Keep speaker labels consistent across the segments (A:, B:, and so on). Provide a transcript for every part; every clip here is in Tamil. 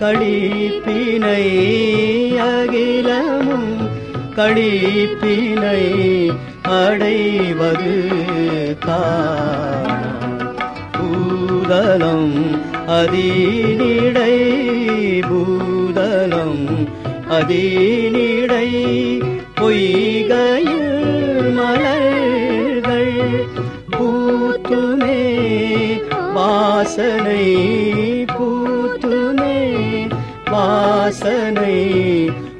A: கழிப்பினை அகிலமும் கழிப்பினை அடைவது காண பூதலம் அதீனிடை பூதலம் அதீனிடை பொய்கையில் மலர்கள் பூத்துமே வாசனை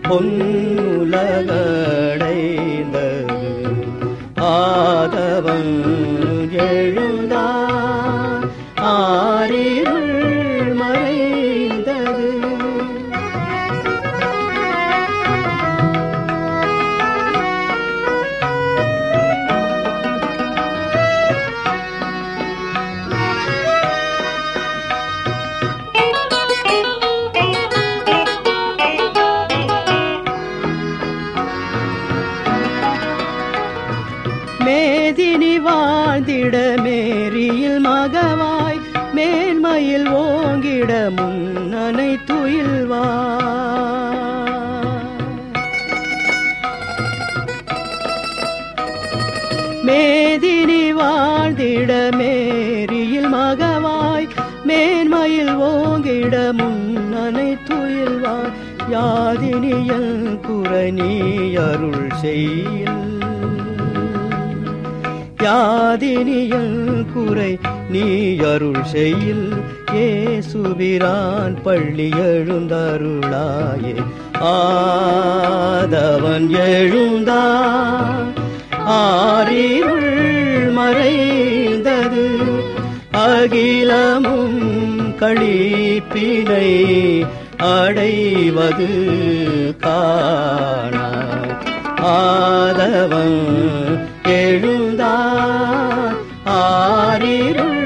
A: பொன்னுலகடைந்தது நீ அருள் செய்யில் யாதினியல் குறை நீ அருள் செய்யில் ஏசுபிரான் பள்ளி எழுந்தருளாயே. ஆதவன் எழுந்தா ஆரிருள் மறைந்தது. அகிலமும் கழிப்பினை அடைவது. காண. ஆதவம் எழுந்தா ஆரிரும்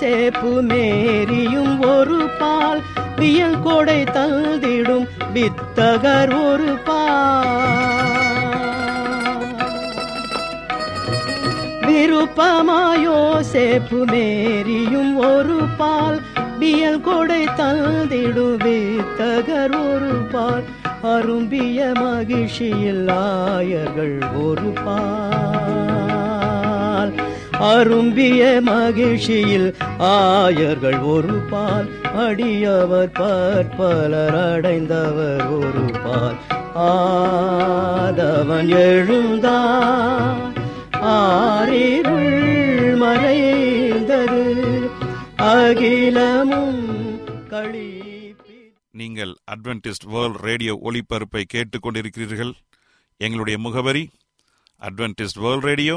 A: சேப்பு மேரியும் ஒரு பால் வியல் கொடை தந்திடும் வித்தகர் ஒரு பால். விருப்பமாயோ சேப்பு மேரியும் ஒரு பால் வியல் கொடை தந்திடும் வித்தகர் ஒரு பால் அரும்பிய மகிழ்ச்சியில் ஆயர்கள் ஒரு பால். அரும்பிய மகிழ்ச்சியில் ஆயர்கள் ஒரு பால். அடியவர் பற்பலர் அடைந்தவர் ஒரு பால். ஆதவன் எழுந்தார் ஆறிருள் மறைந்தது. அகிலமும் களி
B: நீங்கள் அட்வென்டிஸ்ட் வேர்ல்ட் ரேடியோ ஒளிபரப்பை கேட்டுக்கொண்டிருக்கிறீர்கள். எங்களுடைய முகவரி அட்வென்டிஸ்ட் வேர்ல்ட் ரேடியோ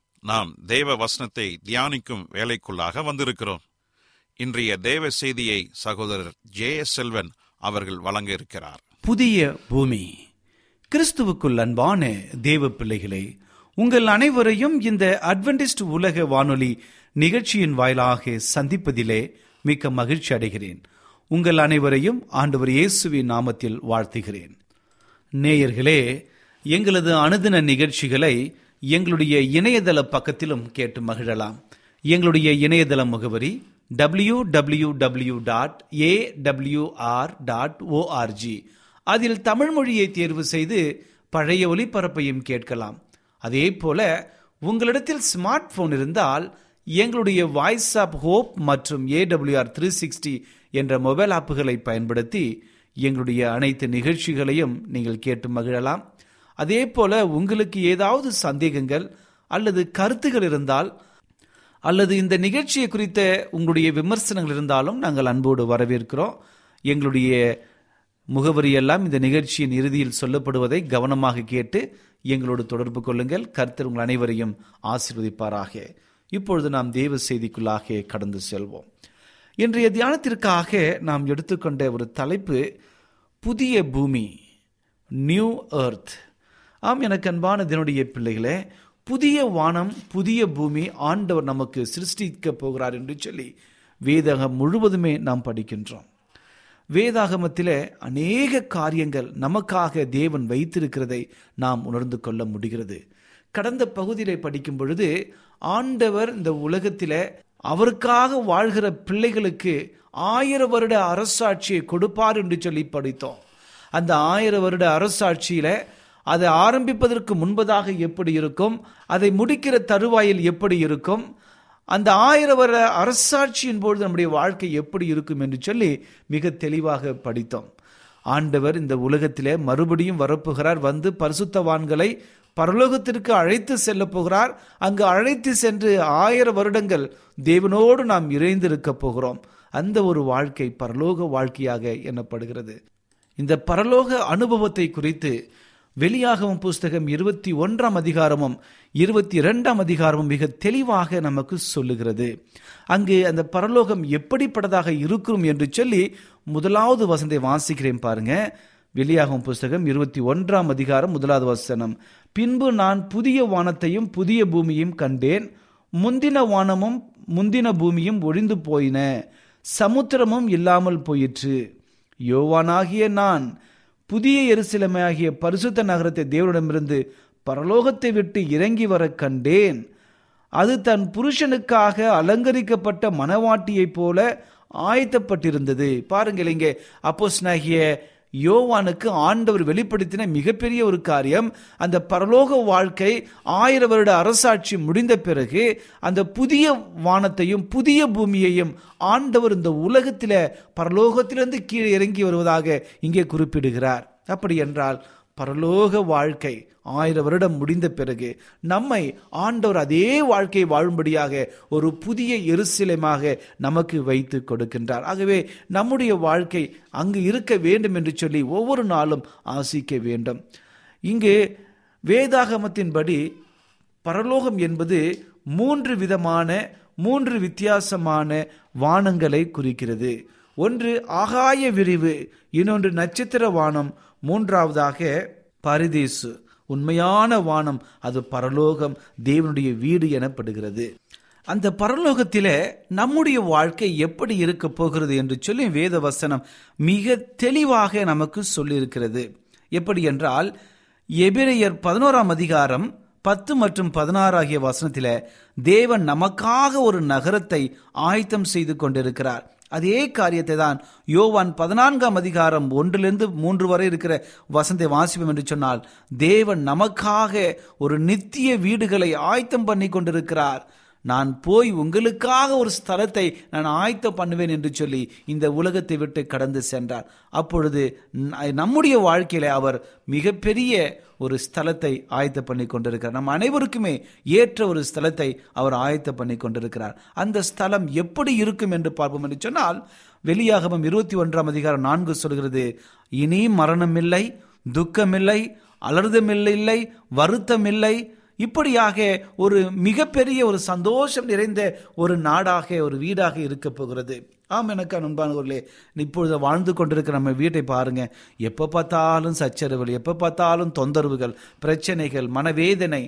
B: நாம் தேவ வசனத்தை தியானிக்கும் வேலைக்குள்ளாக வந்திருக்கிறோம். இன்றைய தேவ செய்தியை சகோதரர் ஜே எஸ் செல்வன் அவர்கள் வழங்க இருக்கிறார்.
C: புதிய பூமி. கிறிஸ்துவுக்குள் அன்பான தேவ பிள்ளைகளே உங்கள் அனைவரையும் இந்த அட்வென்டிஸ்ட் உலக வானொலி நிகழ்ச்சியின் வாயிலாக சந்திப்பதிலே மிக்க மகிழ்ச்சி அடைகிறேன். உங்கள் அனைவரையும் ஆண்டவர் இயேசுவின் நாமத்தில் வாழ்த்துகிறேன். நேயர்களே எங்களது அனுதின நிகழ்ச்சிகளை எங்களுடைய இணையதள பக்கத்திலும் கேட்டு மகிழலாம். எங்களுடைய இணையதள முகவரி W W W dot A WR dot org அதில் தமிழ் மொழியை தேர்வு செய்து பழைய ஒலிபரப்பையும் கேட்கலாம். அதே போல உங்களிடத்தில் ஸ்மார்ட் போன் இருந்தால் எங்களுடைய வாய்ஸ் ஆப் ஹோப் மற்றும் ஏடபிள்யூஆர் த்ரீ சிக்ஸ்டி என்ற மொபைல் ஆப்புகளை பயன்படுத்தி எங்களுடைய அனைத்து நிகழ்ச்சிகளையும் நீங்கள் கேட்டு மகிழலாம். அதே போல உங்களுக்கு ஏதாவது சந்தேகங்கள் அல்லது கருத்துகள் இருந்தால் அல்லது இந்த நிகழ்ச்சியை குறித்த உங்களுடைய விமர்சனங்கள் இருந்தாலும் நாங்கள் அன்போடு வரவேற்கிறோம். எங்களுடைய முகவரியெல்லாம் இந்த நிகழ்ச்சியின் இறுதியில் சொல்லப்படுவதை கவனமாக கேட்டு எங்களோடு தொடர்பு கொள்ளுங்கள். கர்த்தர் உங்கள் அனைவரையும் ஆசீர்வதிப்பாராக. இப்பொழுது நாம் தேவ செய்திக்குள்ளாக கடந்து செல்வோம். இன்றைய தியானத்திற்காக நாம் எடுத்துக்கொண்ட ஒரு தலைப்பு புதிய பூமி நியூ எர்த் ஆம் எனக்கு அன்பான தினுடைய பிள்ளைகளே புதிய வானம் புதிய பூமி ஆண்டவர் நமக்கு சிருஷ்டிக்க போகிறார் என்று சொல்லி வேதகம் முழுவதுமே நாம் படிக்கின்றோம். வேதாகமத்தில் அநேக காரியங்கள் நமக்காக தேவன் வைத்திருக்கிறதை நாம் உணர்ந்து கொள்ள முடிகிறது. கடந்த பகுதியிலே படிக்கும் பொழுது ஆண்டவர் இந்த உலகத்தில் அவருக்காக வாழ்கிற பிள்ளைகளுக்கு ஆயிர வருட அரசாட்சியை கொடுப்பார் என்று சொல்லி படித்தோம். அந்த ஆயிர வருட அரசாட்சியில் அதை ஆரம்பிப்பதற்கு முன்பதாக எப்படி இருக்கும்? அதை முடிக்கிற தருவாயில் எப்படி இருக்கும்? அந்த ஆயிர வர அரசாட்சியின் பொழுது நம்முடைய வாழ்க்கை எப்படி இருக்கும் என்று சொல்லி மிக தெளிவாக படித்தோம். ஆண்டவர் இந்த உலகத்திலே மறுபடியும் வரப்போகிறார் வந்து பரிசுத்தவான்களை பரலோகத்திற்கு அழைத்து செல்ல போகிறார். அங்கு அழைத்து சென்று ஆயிரம் வருடங்கள் தேவனோடு நாம் இறைந்திருக்க போகிறோம். அந்த ஒரு வாழ்க்கை பரலோக வாழ்க்கையாக எண்ணப்படுகிறது. இந்த பரலோக அனுபவத்தை குறித்து வெளியாகவும் புஸ்தகம் இருபத்தி ஒன்றாம் அதிகாரமும் இருபத்தி இரண்டாம் அதிகாரமும் மிக தெளிவாக நமக்கு சொல்லுகிறது. அங்கு அந்த பரலோகம் எப்படிப்பட்டதாக இருக்கும் என்று சொல்லி முதலாவது வசந்தை வாசிக்கிறேன் பாருங்க. வெளியாகும் புஸ்தகம் இருபத்தி ஒன்றாம் அதிகாரம் முதலாவது வசனம். பின்பு நான் புதிய வானத்தையும் புதிய பூமியும் கண்டேன். முந்தின வானமும் முந்தின பூமியும் ஒழிந்து போயின. சமுத்திரமும் இல்லாமல் போயிற்று. யோவானாகிய நான் புதிய எருசலமாகிய பரிசுத்த நகரத்தை தேவனிடமிருந்து பரலோகத்தை விட்டு இறங்கி வர கண்டேன். அது தன் புருஷனுக்காக அலங்கரிக்கப்பட்ட மனவாட்டியைப் போல ஆயத்தப்பட்டிருந்தது. பாருங்கள் இங்கே அப்போஸ்னாகிய யோவானுக்கு ஆண்டவர் வெளிப்படுத்தின மிகப்பெரிய ஒரு காரியம் அந்த பரலோக வாழ்க்கை ஆயிர வருட அரசாட்சி முடிந்த பிறகு அந்த புதிய வானத்தையும் புதிய பூமியையும் ஆண்டவர் இந்த உலகத்தில் பரலோகத்திலிருந்து கீழே இறங்கி வருவதாக இங்கே குறிப்பிடுகிறார். அப்படி என்றால் பரலோக வாழ்க்கை ஆயிரம் வருடம் முடிந்த பிறகு நம்மை ஆண்டவர் அதே வாழ்க்கை வாழும்படியாக ஒரு புதிய எருசிலமாக நமக்கு வைத்து கொடுக்கின்றார். ஆகவே நம்முடைய வாழ்க்கை அங்கு இருக்க வேண்டும் என்று சொல்லி ஒவ்வொரு நாளும் ஆசிக்க வேண்டும். இங்கு வேதாகமத்தின்படி பரலோகம் என்பது மூன்று விதமான மூன்று வித்தியாசமான வானங்களை குறிக்கிறது. ஒன்று ஆகாய விரிவு இன்னொன்று நட்சத்திர வானம் மூன்றாவதாக பரிதேசு. உண்மையான வானம் அது பரலோகம் தேவனுடைய வீடு எனப்படுகிறது. அந்த பரலோகத்திலே நம்முடைய வாழ்க்கை எப்படி இருக்க போகிறது என்று சொல்லி வேத வசனம் மிக தெளிவாக நமக்கு சொல்லியிருக்கிறது. எப்படி என்றால் எபிரேயர் பதினோராம் அதிகாரம் பத்து மற்றும் பதினாறு ஆகிய வசனத்தில தேவன் நமக்காக ஒரு நகரத்தை ஆயத்தம் செய்து கொண்டிருக்கிறார். அதே காரியத்தை தான் யோவான் பதினான்காம் அதிகாரம் ஒன்றிலிருந்து மூன்று வரை இருக்கிற வசந்தை வாசிப்போம் என்று சொன்னால் தேவன் நமக்காக ஒரு நித்திய வீடுகளை ஆயத்தம் பண்ணி கொண்டிருக்கிறார். நான் போய் உங்களுக்காக ஒரு ஸ்தலத்தை நான் ஆயத்தம் பண்ணுவேன் என்று சொல்லி இந்த உலகத்தை விட்டு கடந்து சென்றார். அப்பொழுது நம்முடைய வாழ்க்கையில அவர் மிகப்பெரிய ஒரு ஸ்தலத்தை ஆயத்த பண்ணி கொண்டிருக்கிறார். நம் அனைவருக்குமே ஏற்ற ஒரு ஸ்தலத்தை அவர் ஆயத்த பண்ணி கொண்டிருக்கிறார். அந்த ஸ்தலம் எப்படி இருக்கும் என்று பார்ப்போம் என்று சொன்னால் வெளியாகவும் இருபத்தி ஒன்றாம் அதிகாரம் நான்கு சொல்கிறது இனி மரணமில்லை துக்கமில்லை வருத்தம் வருத்தமில்லை இப்படியாக ஒரு மிகப்பெரிய ஒரு சந்தோஷம் நிறைந்த ஒரு நாடாக ஒரு வீடாக இருக்க போகிறது. ஆம் எனக்கு அன்பானவர்களே இப்பொழுது வாழ்ந்து கொண்டிருக்கிற நம்ம வீட்டை பாருங்க. எப்போ பார்த்தாலும் சச்சரவுகள் எப்போ பார்த்தாலும் தொந்தரவுகள் பிரச்சனைகள் மனவேதனை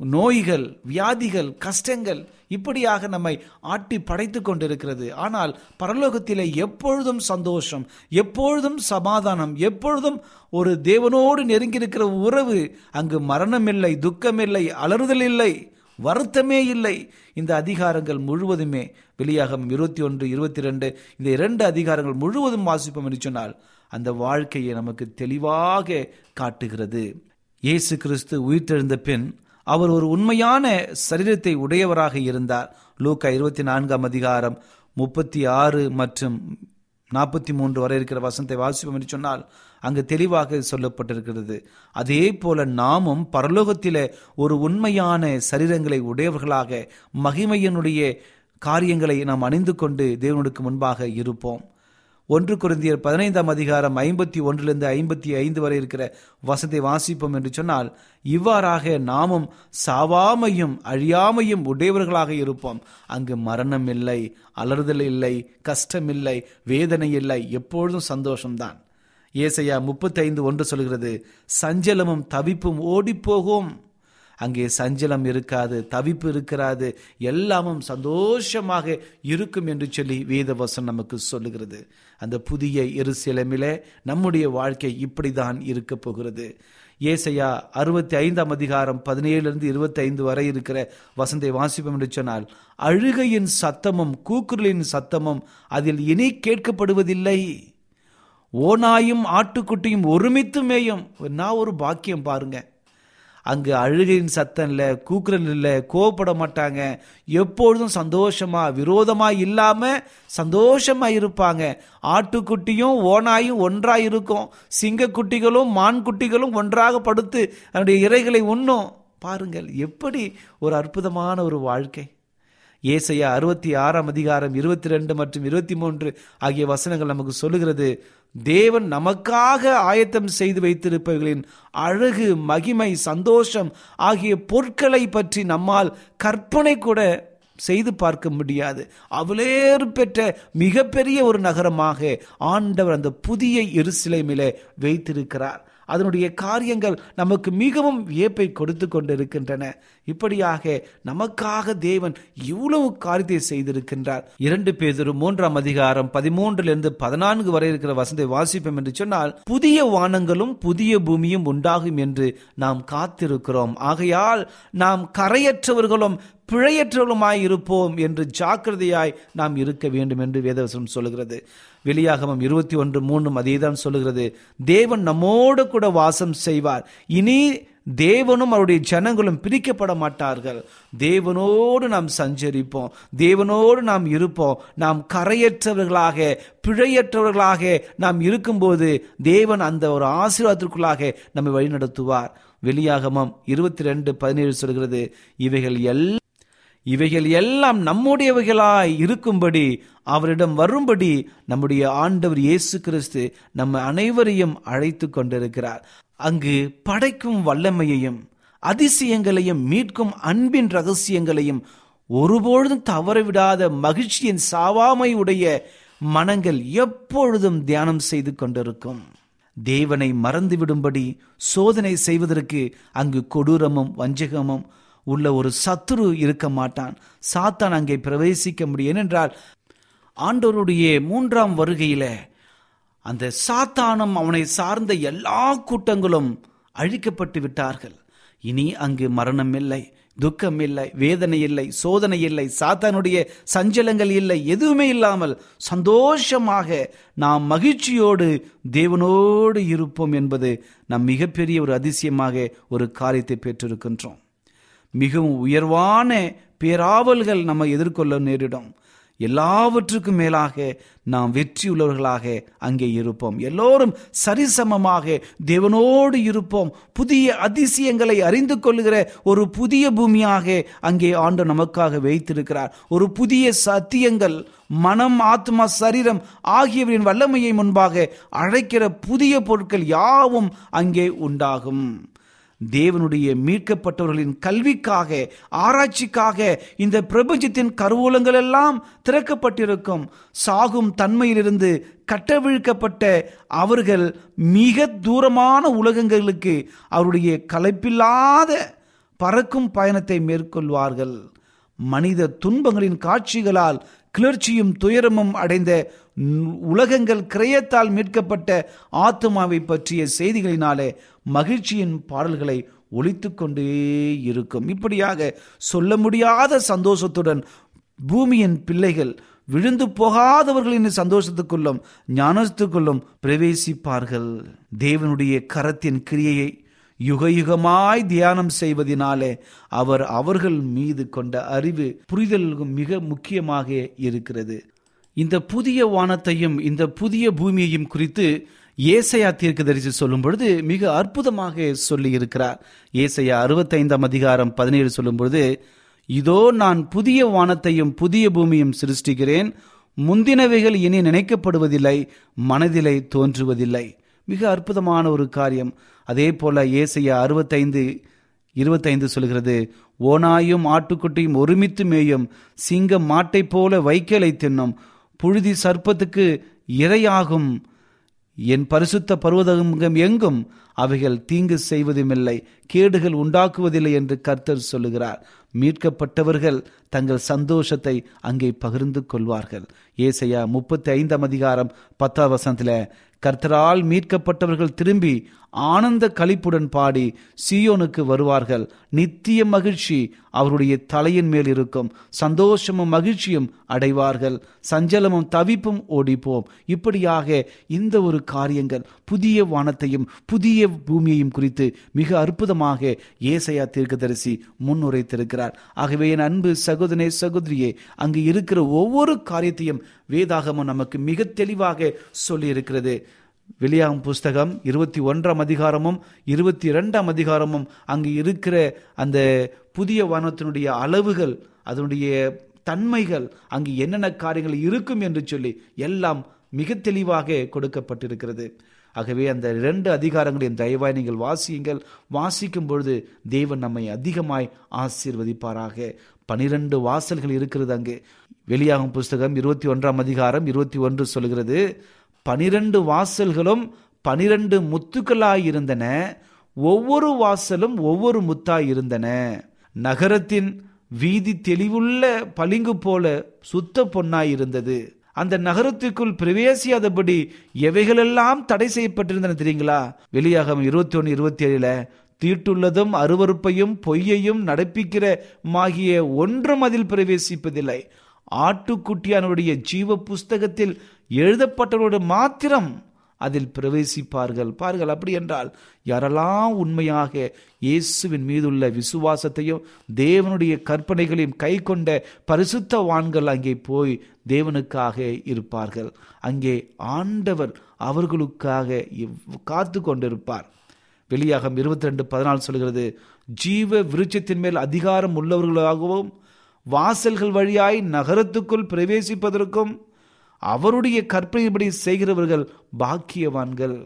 C: நோய்கள் வியாதிகள் கஷ்டங்கள் இப்படியாக நம்மை ஆட்டி படைத்து கொண்டிருக்கிறது. ஆனால் பரலோகத்திலே எப்பொழுதும் சந்தோஷம் எப்பொழுதும் சமாதானம் எப்பொழுதும் ஒரு தேவனோடு நெருங்கியிருக்கிற உறவு அங்கு மரணமில்லை துக்கமில்லை அலறுதல் இல்லை வருத்தமே இல்லை. இந்த அதிகாரங்கள் முழுவதுமே வெளியாகும் இருபத்தி ஒன்று இருபத்தி ரெண்டு இந்த இரண்டு அதிகாரங்கள் முழுவதும் வாசிப்போம் என்று சொன்னால் அந்த வாழ்க்கையை நமக்கு தெளிவாக காட்டுகிறது. இயேசு கிறிஸ்து உயிர்த்தெழுந்த பின் அவர் ஒரு உண்மையான சரீரத்தை உடையவராக இருந்தார். லூக்கா இருபத்தி நான்காம் அதிகாரம் முப்பத்தி ஆறு மற்றும் நாற்பத்தி மூன்று வரை இருக்கிற வசனத்தை வாசிப்போம் என்று சொன்னால் அங்கு தெளிவாக சொல்லப்பட்டிருக்கிறது. அதே போல நாமும் பரலோகத்திலே ஒரு உண்மையான சரீரங்களை உடையவர்களாக மகிமையினுடைய காரியங்களை நாம் அணிந்து கொண்டு தேவனுக்கு முன்பாக இருப்போம். ஒன்று குருந்தியர் பதினைந்தாம் அதிகாரம் ஐம்பத்தி ஒன்றிலிருந்து ஐம்பத்தி ஐந்து வரை இருக்கிற வசத்தை வாசிப்போம் என்று சொன்னால் இவ்வாறாக நாமும் சாவாமையும் அழியாமையும் உடையவர்களாக இருப்போம். அங்கு மரணம் இல்லை அலறுதல் இல்லை கஷ்டம் இல்லை வேதனை இல்லை எப்பொழுதும் சந்தோஷம்தான். ஏசையா முப்பத்தைந்து ஒன்று சொல்கிறது சஞ்சலமும் தவிப்பும் ஓடிப்போகும். அங்கே சஞ்சலம் இருக்காது தவிப்பு இருக்கிறாது எல்லாமும் சந்தோஷமாக இருக்கும் என்று சொல்லி வேதவசம் நமக்கு சொல்லுகிறது. அந்த புதிய இருசிலமிலே நம்முடைய வாழ்க்கை இப்படிதான் இருக்க போகிறது. ஏசையா அறுபத்தி ஐந்தாம் அதிகாரம் பதினேழுலேருந்து இருபத்தி ஐந்து வரை இருக்கிற வசந்தை வாசிப்போம் என்று சொன்னால் அழுகையின் சத்தமும் கூக்குரலின் சத்தமும் அதில் இனி கேட்கப்படுவதில்லை. ஓனாயும் ஆட்டுக்குட்டியும் ஒருமித்து மேயும். நான் ஒரு பாக்கியம் பாருங்கள் அங்கு அழுகையின் சத்தம் இல்லை கூக்குரல் இல்லை கோவப்பட மாட்டாங்க. எப்பொழுதும் சந்தோஷமா விரோதமா இல்லாம சந்தோஷமா இருப்பாங்க. ஆட்டுக்குட்டியும் ஓனாயும் ஒன்றா இருக்கும் சிங்கக்குட்டிகளும் மான் குட்டிகளும் ஒன்றாக படுத்து அதனுடைய இறைகளை உண்ணும். பாருங்கள் எப்படி ஒரு அற்புதமான ஒரு வாழ்க்கை. ஏசையா அறுபத்தி ஆறாம் அதிகாரம் இருபத்தி ரெண்டு மற்றும் இருபத்தி மூன்று ஆகிய வசனங்கள் நமக்கு சொல்லுகிறது. தேவன் நமக்காக ஆயத்தம் செய்து வைத்திருப்பவர்களின் அழகு மகிமை சந்தோஷம் ஆகிய பொருட்களை பற்றி நம்மால் கற்பனை கூட செய்து பார்க்க முடியாது. அவளேறு பெற்ற மிகப்பெரிய ஒரு நகரமாக ஆண்டவர் அந்த புதிய எருசலேமிலே வைத்திருக்கிறார். அதனுடைய காரியங்கள் நமக்கு மிகவும் வியப்பை கொடுத்து கொண்டிருக்கின்றன. இப்படியாக நமக்காக தேவன் இவ்வளவு காரியத்தை செய்திருக்கின்றார். இரண்டு பேதொரு மூன்றாம் அதிகாரம் பதிமூன்றிலிருந்து பதினான்கு வரை இருக்கிற வசந்தை வாசிப்போம் என்று சொன்னால் புதிய வானங்களும் புதிய பூமியும் உண்டாகும் என்று நாம் காத்திருக்கிறோம். ஆகையால் நாம் கரையற்றவர்களும் பிழையற்றவர்களுமாய் இருப்போம் என்று ஜாக்கிரதையாய் நாம் இருக்க வேண்டும் என்று வேதவசனம் சொல்லுகிறது. வெளியாகமம் இருபத்தி ஒன்று மூணும் அதேதான் சொல்லுகிறது. தேவன் நம்மோடு கூட வாசம் செய்வார். இனி தேவனும் அவருடைய ஜனங்களும் பிரிக்கப்பட மாட்டார்கள். தேவனோடு நாம் சஞ்சரிப்போம். தேவனோடு நாம் இருப்போம். நாம் கரையற்றவர்களாக பிழையற்றவர்களாக நாம் இருக்கும்போது தேவன் அந்த ஒரு ஆசீர்வாதத்திற்குள்ளாக நம்மை வழிநடத்துவார். வெளியாகமம் இருபத்தி ரெண்டு பதினேழு சொல்கிறது இவைகள் எல்லாம் இவைகள் எல்லாம் நம்முடையவைகளாய் இருக்கும்படி அவரிடம் வரும்படி நம்முடைய ஆண்டவர் இயேசு கிறிஸ்து நம்ம அனைவரையும் அழைத்து கொண்டிருக்கிறார். அங்கு படைக்கும் வல்லமையையும் அதிசயங்களையும் மீட்கும் அன்பின் ரகசியங்களையும் ஒருபொழுதும் தவறவிடாத மகிழ்ச்சியின் சாவாமை உடைய மனங்கள் எப்பொழுதும் தியானம் செய்து கொண்டிருக்கும். தேவனை மறந்துவிடும்படி சோதனை செய்வதற்கு அங்கு கொடூரமும் வஞ்சகமும் உள்ள ஒரு சத்துரு இருக்க மாட்டான். சாத்தான் அங்கே பிரவேசிக்க முடியும். ஏனென்றால் ஆண்டோருடைய மூன்றாம் வருகையில அந்த சாத்தானும் அவனை சார்ந்த எல்லா கூட்டங்களும் அழிக்கப்பட்டு விட்டார்கள். இனி அங்கு மரணம் இல்லை துக்கம் இல்லை வேதனை இல்லை சோதனை இல்லை சாத்தானுடைய சஞ்சலங்கள் இல்லை எதுவுமே இல்லாமல் சந்தோஷமாக நாம் மகிழ்ச்சியோடு தேவனோடு இருப்போம் என்பது நம் மிகப்பெரிய ஒரு அதிசயமாக ஒரு காரியத்தை பெற்றிருக்கின்றோம். மிகவும் உயர்வான பேராவல்கள் நம்ம எதிர்கொள்ள நேரிடும். எல்லாவற்றுக்கும் மேலாக நாம் வெற்றியுள்ளவர்களாக அங்கே இருப்போம். எல்லோரும் சரிசமமாக தேவனோடு இருப்போம். புதிய அதிசயங்களை அறிந்து கொள்கிற ஒரு புதிய பூமியாக அங்கே ஆண்டு நமக்காக வைத்திருக்கிறார். ஒரு புதிய சத்தியங்கள் மனம் ஆத்மா சரீரம் ஆகியவரின் வல்லமையை முன்பாக அழைக்கிற புதிய பொருட்கள் யாவும் அங்கே உண்டாகும். தேவனுடைய மீட்கப்பட்டவர்களின் கல்விக்காக ஆராய்ச்சிக்காக இந்த பிரபஞ்சத்தின் கருவூலங்கள் எல்லாம் திறக்கப்பட்டிருக்கும். சாகும் தன்மையிலிருந்து கட்டவிழ்க்கப்பட்ட அவர்கள் மிக தூரமான உலகங்களுக்கு அவருடைய கலைப்பில்லாத பறக்கும் பயணத்தை மேற்கொள்வார்கள். மனித துன்பங்களின் காட்சிகளால் கிளர்ச்சியும் துயரமும் அடைந்த உலகங்கள் கிரயத்தால் மீட்கப்பட்ட ஆத்மாவை பற்றிய செய்திகளினாலே மகிழ்ச்சியின் பாடல்களை ஒழித்து கொண்டே இருக்கும். இப்படியாக சொல்ல முடியாத சந்தோஷத்துடன் பூமியின் பிள்ளைகள் விழுந்து போகாதவர்களின் சந்தோஷத்துக்குள்ளும் ஞானத்துக்குள்ளும் பிரவேசிப்பார்கள். தேவனுடைய கரத்தின் கிரியையை யுக யுகமாய் தியானம் செய்வதினாலே அவர் அவர்கள் மீது கொண்ட அறிவு புரிதல் மிக முக்கியமாக இருக்கிறது. இந்த புதிய வானத்தையும் இந்த புதிய பூமியையும் குறித்து ஏசையா தீர்க்கதரிசி சொல்லும் பொழுது மிக அற்புதமாக சொல்லி இருக்கிறார் ஏசையா அறுபத்தைந்தாம் அதிகாரம் பதினேழு சொல்லும் பொழுது இதோ நான் புதிய வானத்தையும் புதிய பூமியும் சிருஷ்டிக்கிறேன். முந்தினவைகள் இனி நினைக்கப்படுவதில்லை மனதிலே தோன்றுவதில்லை. மிக அற்புதமான ஒரு காரியம். அதே போல ஏசையா அறுபத்தைந்து இருபத்தைந்து சொல்கிறது ஓனாயும் ஆட்டுக்குட்டியும் ஒருமித்து மேயும் சிங்கம் மாட்டைப் போல வைக்கலை தின்னும் புழுதி சர்ப்பத்துக்கு இரையாகும் என் பரிசுத்த பருவதகம் எங்கும் அவைகள் தீங்கு செய்வதுமில்லை கேடுகள் உண்டாக்குவதில்லை என்று கர்த்தர் சொல்லுகிறார். மீட்கப்பட்டவர்கள் தங்கள் சந்தோஷத்தை அங்கே பகிர்ந்து கொள்வார்கள். ஏசையா முப்பத்தி ஐந்தாம் அதிகாரம் பத்தாம் வசனத்தில் கர்த்தரால் மீட்கப்பட்டவர்கள் திரும்பி ஆனந்த கழிப்புடன் பாடி சியோனுக்கு வருவார்கள். நித்திய மகிழ்ச்சி அவருடைய தலையின் மேல் இருக்கும். சந்தோஷமும் மகிழ்ச்சியும் அடைவார்கள். சஞ்சலமும் தவிப்பும் ஓடிப்போம். இப்படியாக இந்த ஒரு காரியங்கள் புதிய வானத்தையும் புதிய பூமியையும் குறித்து மிக அற்புதமாக ஏசையா தீர்க்கதரிசி முன்னுரைத்திருக்கிறார். ஆகவே என் அன்பு சகோதரே சகோதரியே அங்கு இருக்கிற ஒவ்வொரு காரியத்தையும் வேதாகமம் நமக்கு மிக தெளிவாக சொல்லி இருக்கிறது வெளியாகும் புஸ்தகம் இருபத்தி ஒன்றாம் அதிகாரமும் இருபத்தி இரண்டாம் அதிகாரமும் அங்கு இருக்கிற அந்த புதிய வானத்தினுடைய அளவுகள் அதனுடைய தன்மைகள் அங்கு என்னென்ன காரியங்கள் இருக்கும் என்று சொல்லி எல்லாம் மிக தெளிவாக கொடுக்கப்பட்டிருக்கிறது. ஆகவே அந்த இரண்டு அதிகாரங்களையும் தயவாய் நீங்கள் வாசியுங்கள். வாசிக்கும் பொழுது தேவன் நம்மை அதிகமாய் ஆசீர்வதிப்பாராக. பனிரெண்டு வாசல்கள் இருக்கிறது அங்கே. வெளியாகும் புஸ்தகம் இருபத்தி ஒன்றாம் அதிகாரம் இருபத்தி ஒன்று சொல்கிறது பனிரெண்டு வாசல்களும் பனிரெண்டு முத்துக்களாயிருந்தன ஒவ்வொரு வாசலும் ஒவ்வொரு முத்தாயிருந்தன நகரத்தின் வீதி தெளிவுள்ள பளிங்கு போல சுத்த பொன்னாயிருந்தது அந்த நகரத்துக்குள் பிரவேசியாதபடி எவைகளெல்லாம் தடை செய்யப்பட்டிருந்தன தெரியுங்களா? வெளியாகம் இருபத்தி ஒன்று இருபத்தி ஏழுல தீட்டுள்ளதும் அருவறுப்பையும் பொய்யையும் நடப்பிக்கிற மாகிய ஒன்றும் அதில் பிரவேசிப்பதில்லை. ஆட்டுக்குட்டியானுடைய ஜீவ புஸ்தகத்தில் எழுதப்பட்டவரோடு மாத்திரம் அதில் பிரவேசிப்பார்கள். பார்கள் அப்படி என்றால் யாரெல்லாம் உண்மையாக இயேசுவின் மீதுள்ள விசுவாசத்தையும் தேவனுடைய கற்பனைகளையும் கை கொண்ட பரிசுத்தவான்கள் அங்கே போய் தேவனுக்காக இருப்பார்கள். அங்கே ஆண்டவர் அவர்களுக்காக காத்து கொண்டிருப்பார் வெளியாகம் இருபத்தி ரெண்டு பதினாலு சொல்கிறது ஜீவ விருட்சத்தின் மேல் அதிகாரம் உள்ளவர்களாகவும் வாசல்கள் வழியாய் நகரத்துக்குள் பிரவேசிப்பதற்கும் அவருடைய கற்பனைப்படி செய்கிறவர்கள் பாக்கியவான்கள்.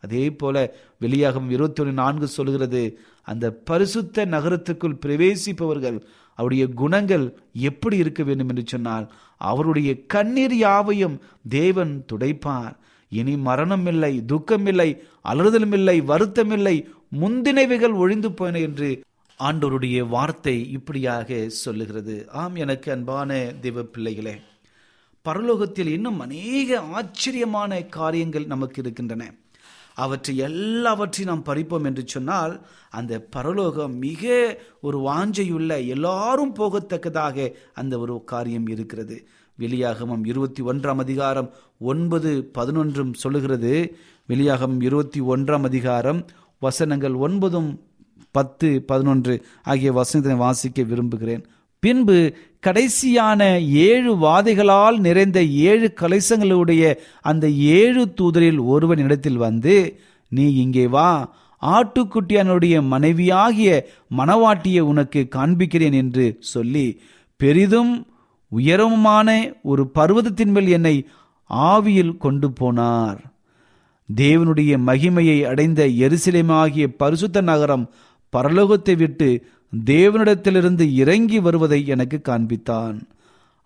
C: அதே போல வெளியாகும் இருபத்தி ஒன்று நான்கு சொல்கிறது அந்த பரிசுத்த நகரத்துக்குள் பிரவேசிப்பவர்கள் அவருடைய குணங்கள் எப்படி இருக்க வேண்டும் என்று சொன்னால் அவருடைய கண்ணீர் யாவையும் தேவன் துடைப்பார். இனி மரணம் இல்லை துக்கம் இல்லை அலறுதலும் இல்லை வருத்தம் இல்லை முந்தினவைகள் ஒழிந்து போயின என்று ஆண்டவருடைய வார்த்தை இப்படியாக சொல்லுகிறது. ஆம் எனக்கு அன்பான தெய்வ பிள்ளைகளே பரலோகத்தில் இன்னும் அநேக ஆச்சரியமான காரியங்கள் நமக்கு இருக்கின்றன. அவற்றை எல்லாவற்றையும் நாம் பறிப்போம் என்று சொன்னால் அந்த பரலோகம் மிக ஒரு வாஞ்சையுள்ள எல்லாரும் போகத்தக்கதாக அந்த ஒரு காரியம் இருக்கிறது. வெளியாகமம் இருபத்தி ஒன்றாம் அதிகாரம் ஒன்பது பதினொன்றும் சொல்லுகிறது. வெளியாகமம் இருபத்தி ஒன்றாம் அதிகாரம் வசனங்கள் ஒன்பதும் பத்து பதினொன்று ஆகிய வசனத்தினை வாசிக்க விரும்புகிறேன். பின்பு கடைசியான ஏழு வாதைகளால் நிறைந்த ஏழு கலைசங்களுடைய அந்த ஏழு தூதரில் ஒருவன் இடத்தில் வந்து நீ இங்கே வா. ஆட்டுக்குட்டியானுடைய மனைவியாகிய மணவாட்டியை உனக்கு காண்பிக்கிறேன் என்று சொல்லி பெரிதும் உயரமுமான ஒரு பர்வதத்தின் மேல் என்னை ஆவியில் கொண்டு போனார். தேவனுடைய மகிமையை அடைந்த எருசலேமாகிய பரிசுத்த நகரம் பரலோகத்தை விட்டு தேவனிடத்திலிருந்து இறங்கி வருவதை எனக்கு காண்பித்தான்.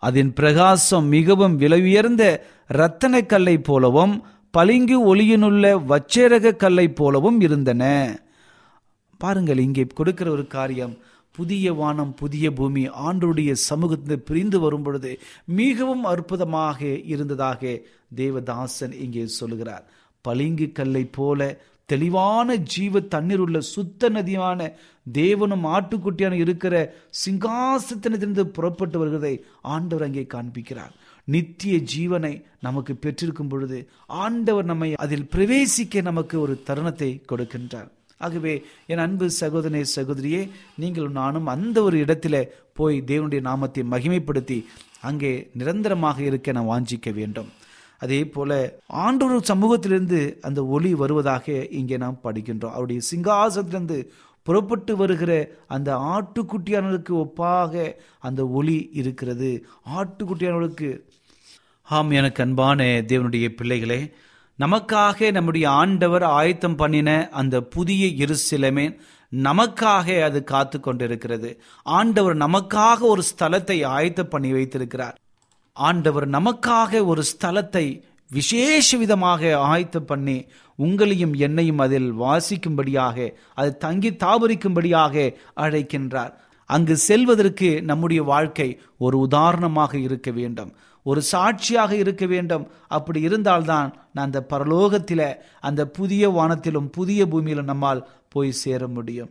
C: அதன் பிரகாசம் மிகவும் விலையுயர்ந்த இரத்தன கல்லை போலவும் பளிங்கு ஒளியினுள்ள வச்சேரக கல்லை போலவும் இருந்தன. பாருங்கள் இங்கே கொடுக்கிற ஒரு காரியம் புதிய வானம் புதிய பூமி ஆண்டுடைய சமூகத்தில் பிரிந்து வரும் பொழுது மிகவும் அற்புதமாக இருந்ததாக தேவதாசன் இங்கே சொல்லுகிறார். பளிங்கு கல்லை போல தெளிவான ஜீவ தண்ணீர் உள்ள சுத்த நதியான தேவனும் ஆட்டுக்குட்டியான இருக்கிற சிங்காசத்தினத்திலிருந்து புறப்பட்டு வருகிறதை ஆண்டவர் அங்கே காண்பிக்கிறார். நித்திய ஜீவனை நமக்கு பெற்றிருக்கும் பொழுது ஆண்டவர் நம்மை அதில் பிரவேசிக்க நமக்கு ஒரு தருணத்தை கொடுக்கின்றார். ஆகவே என் அன்பு சகோதரே சகோதரியே நீங்கள் நானும் அந்த ஒரு இடத்துல போய் தேவனுடைய நாமத்தை மகிமைப்படுத்தி அங்கே நிரந்தரமாக இருக்க நான் வாஞ்சிக்க வேண்டும். அதே போல ஆண்டவர் சமூகத்திலிருந்து அந்த ஒளி வருவதாக இங்கே நாம் படிக்கின்றோம். அவருடைய சிங்காசனத்திலிருந்து புறப்பட்டு வருகிற அந்த ஆட்டுக்குட்டியானவருக்கு ஒப்பாக அந்த ஒளி இருக்கிறது. ஆட்டுக்குட்டியானவருக்கு ஆம் எனக்கு அன்பான தேவனுடைய பிள்ளைகளே நமக்காக நம்முடைய ஆண்டவர் ஆயத்தம் பண்ணின அந்த புதிய இருசிலமே நமக்காக அது காத்து கொண்டிருக்கிறது ஆண்டவர் நமக்காக ஒரு ஸ்தலத்தை ஆயத்தம் பண்ணி வைத்திருக்கிறார். ஆண்டவர் நமக்காக ஒரு ஸ்தலத்தை விசேஷ விதமாக ஆயத்தம் பண்ணி உங்களையும் என்னையும் அதில் வாசிக்கும்படியாக அது தங்கி தாபரிக்கும்படியாக அழைக்கின்றார். அங்கு செல்வதற்கு நம்முடைய வாழ்க்கை ஒரு உதாரணமாக இருக்க வேண்டும். ஒரு சாட்சியாக இருக்க வேண்டும். அப்படி இருந்தால்தான் நான் அந்த பரலோகத்தில் அந்த புதிய வானத்திலும் புதிய பூமியிலும் நம்மால் போய் சேர முடியும்.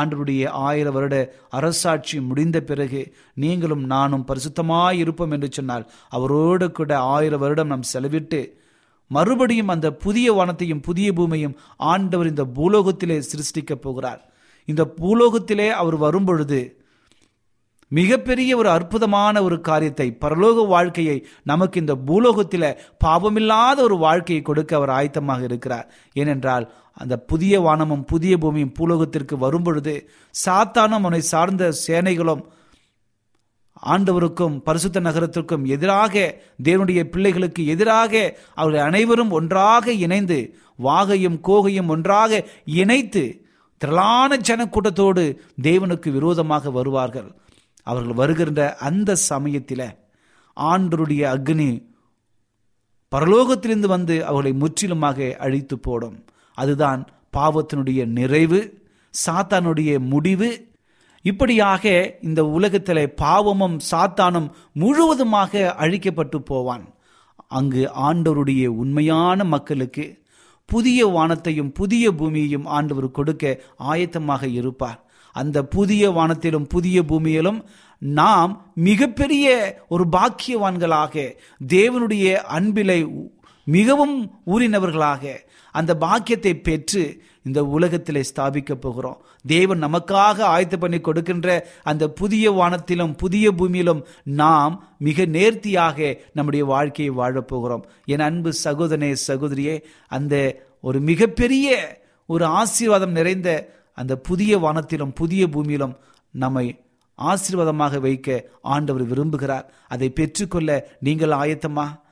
C: ஆண்டருடைய ஆயிர வருட அரசாட்சி முடிந்த பிறகு நீங்களும் நானும் பரிசுத்தமாய் இருப்போம் என்று சொன்னால் அவரோடு கூட ஆயிரம் வருடம் நாம் செலவிட்டு மறுபடியும் அந்த புதிய வனத்தையும் புதிய பூமியும் ஆண்டவர் இந்த பூலோகத்திலே சிருஷ்டிக்கப் போகிறார். இந்த பூலோகத்திலே அவர் வரும்பொழுது மிகப்பெரிய ஒரு அற்புதமான ஒரு காரியத்தை பரலோக வாழ்க்கையை நமக்கு இந்த பூலோகத்தில் பாவமில்லாத ஒரு வாழ்க்கையை கொடுக்க அவர் ஆயத்தமாக இருக்கிறார். ஏனென்றால் அந்த புதிய வானமும் புதிய பூமியும் பூலோகத்திற்கு வரும்பொழுது சாத்தானும் அவனை சார்ந்த சேனைகளும் ஆண்டவருக்கும் பரிசுத்த நகரத்திற்கும் எதிராக தேவனுடைய பிள்ளைகளுக்கு எதிராக அவர்கள் அனைவரும் ஒன்றாக இணைந்து வாகையும் கோகையும் ஒன்றாக இணைத்து திரளான ஜனக்கூட்டத்தோடு தேவனுக்கு விரோதமாக வருவார்கள். அவர்கள் வருகின்ற அந்த சமயத்தில் ஆண்டருடைய அக்னி பரலோகத்திலிருந்து வந்து அவர்களை முற்றிலுமாக அழித்து போடும் அதுதான் பாவத்தினுடைய நிறைவு சாத்தானுடைய முடிவு. இப்படியாக இந்த உலகத்தில் பாவமும் சாத்தானும் முழுவதுமாக அழிக்கப்பட்டு போவான். அங்கு ஆண்டவருடைய உண்மையான மக்களுக்கு புதிய வானத்தையும் புதிய பூமியையும் ஆண்டவர் கொடுக்க ஆயத்தமாக இருப்பார். அந்த புதிய வானத்திலும் புதிய பூமியிலும் நாம் மிகப்பெரிய ஒரு பாக்கியவான்களாக தேவனுடைய அன்பிலை மிகவும் ஊறினவர்களாக அந்த பாக்கியத்தை பெற்று இந்த உலகத்திலே ஸ்தாபிக்க போகிறோம். தேவன் நமக்காக ஆயத்து பண்ணி கொடுக்கின்ற அந்த புதிய வானத்திலும் புதிய பூமியிலும் நாம் மிக நேர்த்தியாக நம்முடைய வாழ்க்கையை வாழப்போகிறோம் என் அன்பு சகோதரனே சகோதரியே அந்த ஒரு மிகப்பெரிய ஒரு ஆசீர்வாதம் நிறைந்த அந்த புதிய வானத்திலும் புதிய பூமியிலும் நம்மை ஆசீர்வாதமாக வைக்க ஆண்டவர் விரும்புகிறார். அதை பெற்றுக்கொள்ள நீங்கள் ஆயத்தமா?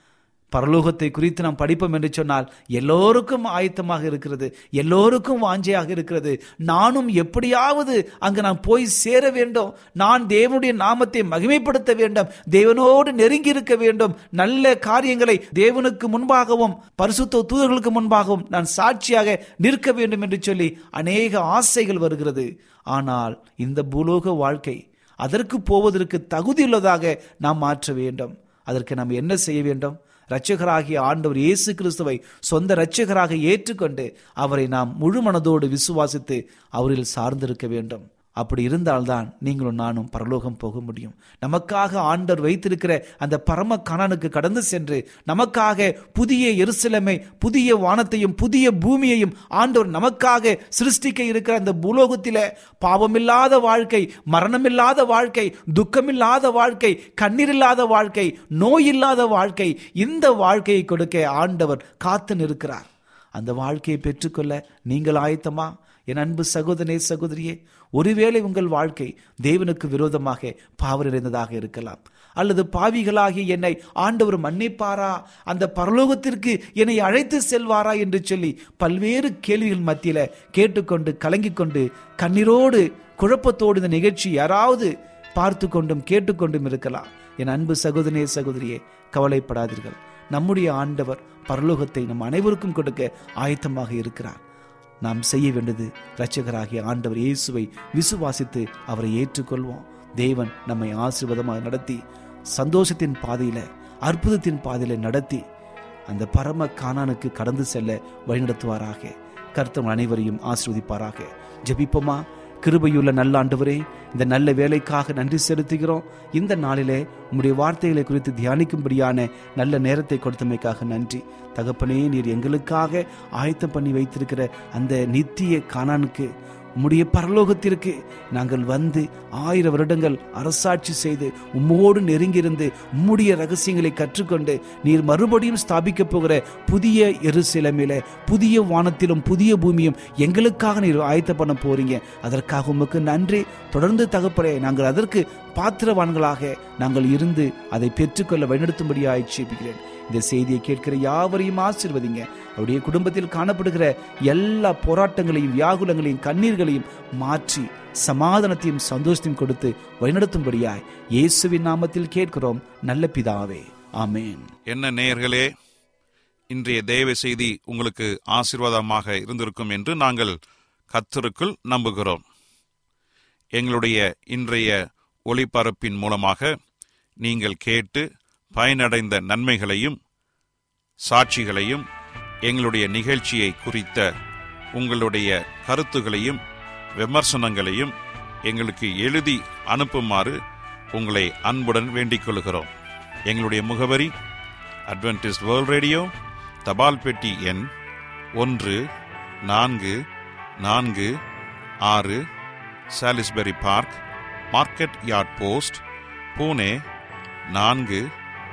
C: பரலோகத்தை குறித்து நாம் படிப்போம் என்று சொன்னால் எல்லோருக்கும் ஆயத்தமாக இருக்கிறது எல்லோருக்கும் வாஞ்சையாக இருக்கிறது. நானும் எப்படியாவது அங்கு நான் போய் சேர வேண்டும். நான் தேவனுடைய நாமத்தை மகிமைப்படுத்த வேண்டும். தேவனோடு நெருங்கி இருக்க வேண்டும். நல்ல காரியங்களை தேவனுக்கு முன்பாகவும் பரிசுத்த தூதர்களுக்கு முன்பாகவும் நான் சாட்சியாக நிற்க வேண்டும் என்று சொல்லி அநேக ஆசைகள் வருகிறது. ஆனால் இந்த பூலோக வாழ்க்கை அதற்கு போவதற்கு தகுதியுள்ளதாக நாம் மாற்ற வேண்டும். அதற்கு நாம் என்ன செய்ய வேண்டும்? இரட்சகராகிய ஆண்டவர் இயேசு கிறிஸ்துவை சொந்த இரட்சகராக ஏற்றுக்கொண்டு அவரை நாம் முழு மனதோடு விசுவாசித்து அவரில் சார்ந்திருக்க வேண்டும். அப்படி இருந்தால்தான் நீங்களும் நானும் பரலோகம் போக முடியும். நமக்காக ஆண்டவர் வைத்திருக்கிற அந்த பரம கணனுக்கு கடந்து சென்று நமக்காக புதிய எருசலமை புதிய வானத்தையும் புதிய பூமியையும் ஆண்டவர் நமக்காக சிருஷ்டிக்க இருக்கிற அந்த பூலோகத்தில பாவமில்லாத வாழ்க்கை மரணமில்லாத வாழ்க்கை துக்கமில்லாத வாழ்க்கை கண்ணீரில்லாத வாழ்க்கை நோய் இல்லாத வாழ்க்கை இந்த வாழ்க்கையை கொடுக்க ஆண்டவர் காத்து நிற்கிறார். அந்த வாழ்க்கையை பெற்றுக்கொள்ள நீங்கள் ஆயத்தமா? என் அன்பு சகோதரனே சகோதரியே ஒருவேளை உங்கள் வாழ்க்கை தேவனுக்கு விரோதமாக பாவ நிறைந்ததாக இருக்கலாம். அல்லது பாவிகளாகி என்னை ஆண்டவர் மன்னிப்பாரா? அந்த பரலோகத்திற்கு என்னை அழைத்து செல்வாரா என்று சொல்லி பல்வேறு கேள்விகள் மத்தியில கேட்டுக்கொண்டு கலங்கி கொண்டு கண்ணீரோடு குழப்பத்தோடு இந்த நிகழ்ச்சி யாராவது பார்த்து கொண்டும் கேட்டுக்கொண்டும் இருக்கலாம். என் அன்பு சகோதரனே சகோதரியே கவலைப்படாதீர்கள். நம்முடைய ஆண்டவர் பரலோகத்தை நம் அனைவருக்கும் கொடுக்க ஆயத்தமாக இருக்கிறார். நாம் செய்ய வேண்டியது இரட்சகராகிய ஆண்டவர் இயேசுவை விசுவாசித்து அவரை ஏற்றுக்கொள்வோம். தேவன் நம்மை ஆசீர்வாதமாக நடத்தி சந்தோஷத்தின் பாதையில அற்புதத்தின் பாதையில் நடத்தி அந்த பரம காணானுக்கு கடந்து செல்ல வழிநடத்துவாராக. கர்த்தம் அனைவரையும் ஆசிர்வதிப்பாராக. ஜெபிப்போமா? கிருபையுள்ள நல்ல ஆண்டவரே இந்த நல்ல வேலைக்காக நன்றி செலுத்துகிறோம். இந்த நாளிலே உம்முடைய வார்த்தைகளை குறித்து தியானிக்கும்படியான நல்ல நேரத்தை கொடுத்தமைக்காக நன்றி. தகப்பனே நீர் எங்களுக்காக ஆயத்தம் பண்ணி வைத்திருக்கிற அந்த நித்திய காணானுக்கு உம்முடைய பரலோகத்திற்கு நாங்கள் வந்து ஆயிரம் வருடங்கள் அரசாட்சி செய்து உம்மோடு நெருங்கியிருந்து உம்முடைய ரகசியங்களை கற்றுக்கொண்டு நீர் மறுபடியும் ஸ்தாபிக்கப் போகிற புதிய எருசிலமில புதிய வானத்திலும் புதிய பூமியும் எங்களுக்காக நீர் ஆயத்த பண்ண போறீங்க. அதற்காக உமக்கு நன்றி. தொடர்ந்து தகப்படே நாங்கள் அதற்கு பாத்திரவான்களாக நாங்கள் இருந்து அதை பெற்றுக்கொள்ள வழிநடத்தும்படியாக ஆட்சேபிக்கிறேன் இந்த செய்தியை கேட்கிற யாவரையும் ஆசிர்வதிங்க. அவருடைய குடும்பத்தில் காணப்படுகிற எல்லா போராட்டங்களையும் வியாகுலங்களையும் கண்ணீர்களையும் மாற்றி சமாதானத்தையும் சந்தோஷத்தையும் கொடுத்து வழிநடத்தும்படியாய் இயேசுவின் நாமத்தில் கேட்கிறோம். நல்ல பிதாவே. ஆமேன்.
B: என்ன நேயர்களே இன்றைய தேவ செய்தி உங்களுக்கு ஆசீர்வாதமாக இருந்திருக்கும் என்று நாங்கள் கத்தருக்குள் நம்புகிறோம். எங்களுடைய இன்றைய ஒளிபரப்பின் மூலமாக நீங்கள் கேட்டு பயனடைந்த நன்மைகளையும் சாட்சிகளையும் எங்களுடைய நிகழ்ச்சியை குறித்த உங்களுடைய கருத்துகளையும் விமர்சனங்களையும் எங்களுக்கு எழுதி அனுப்புமாறு உங்களை அன்புடன் வேண்டிக் கொள்கிறோம். எங்களுடைய முகவரி அட்வென்டிஸ்ட் வேர்ல்ட் ரேடியோ தபால் பெட்டி எண் ஒன்று நான்கு நான்கு ஆறு Salisbury Park Market Yard post Pune நான்கு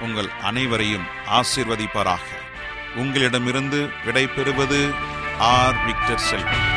B: உங்கள் அனைவரையும் ஆசிர்வதிப்பாராக. உங்களிடமிருந்து விடை பெறுவது ஆர். விக்டர் செல்வன்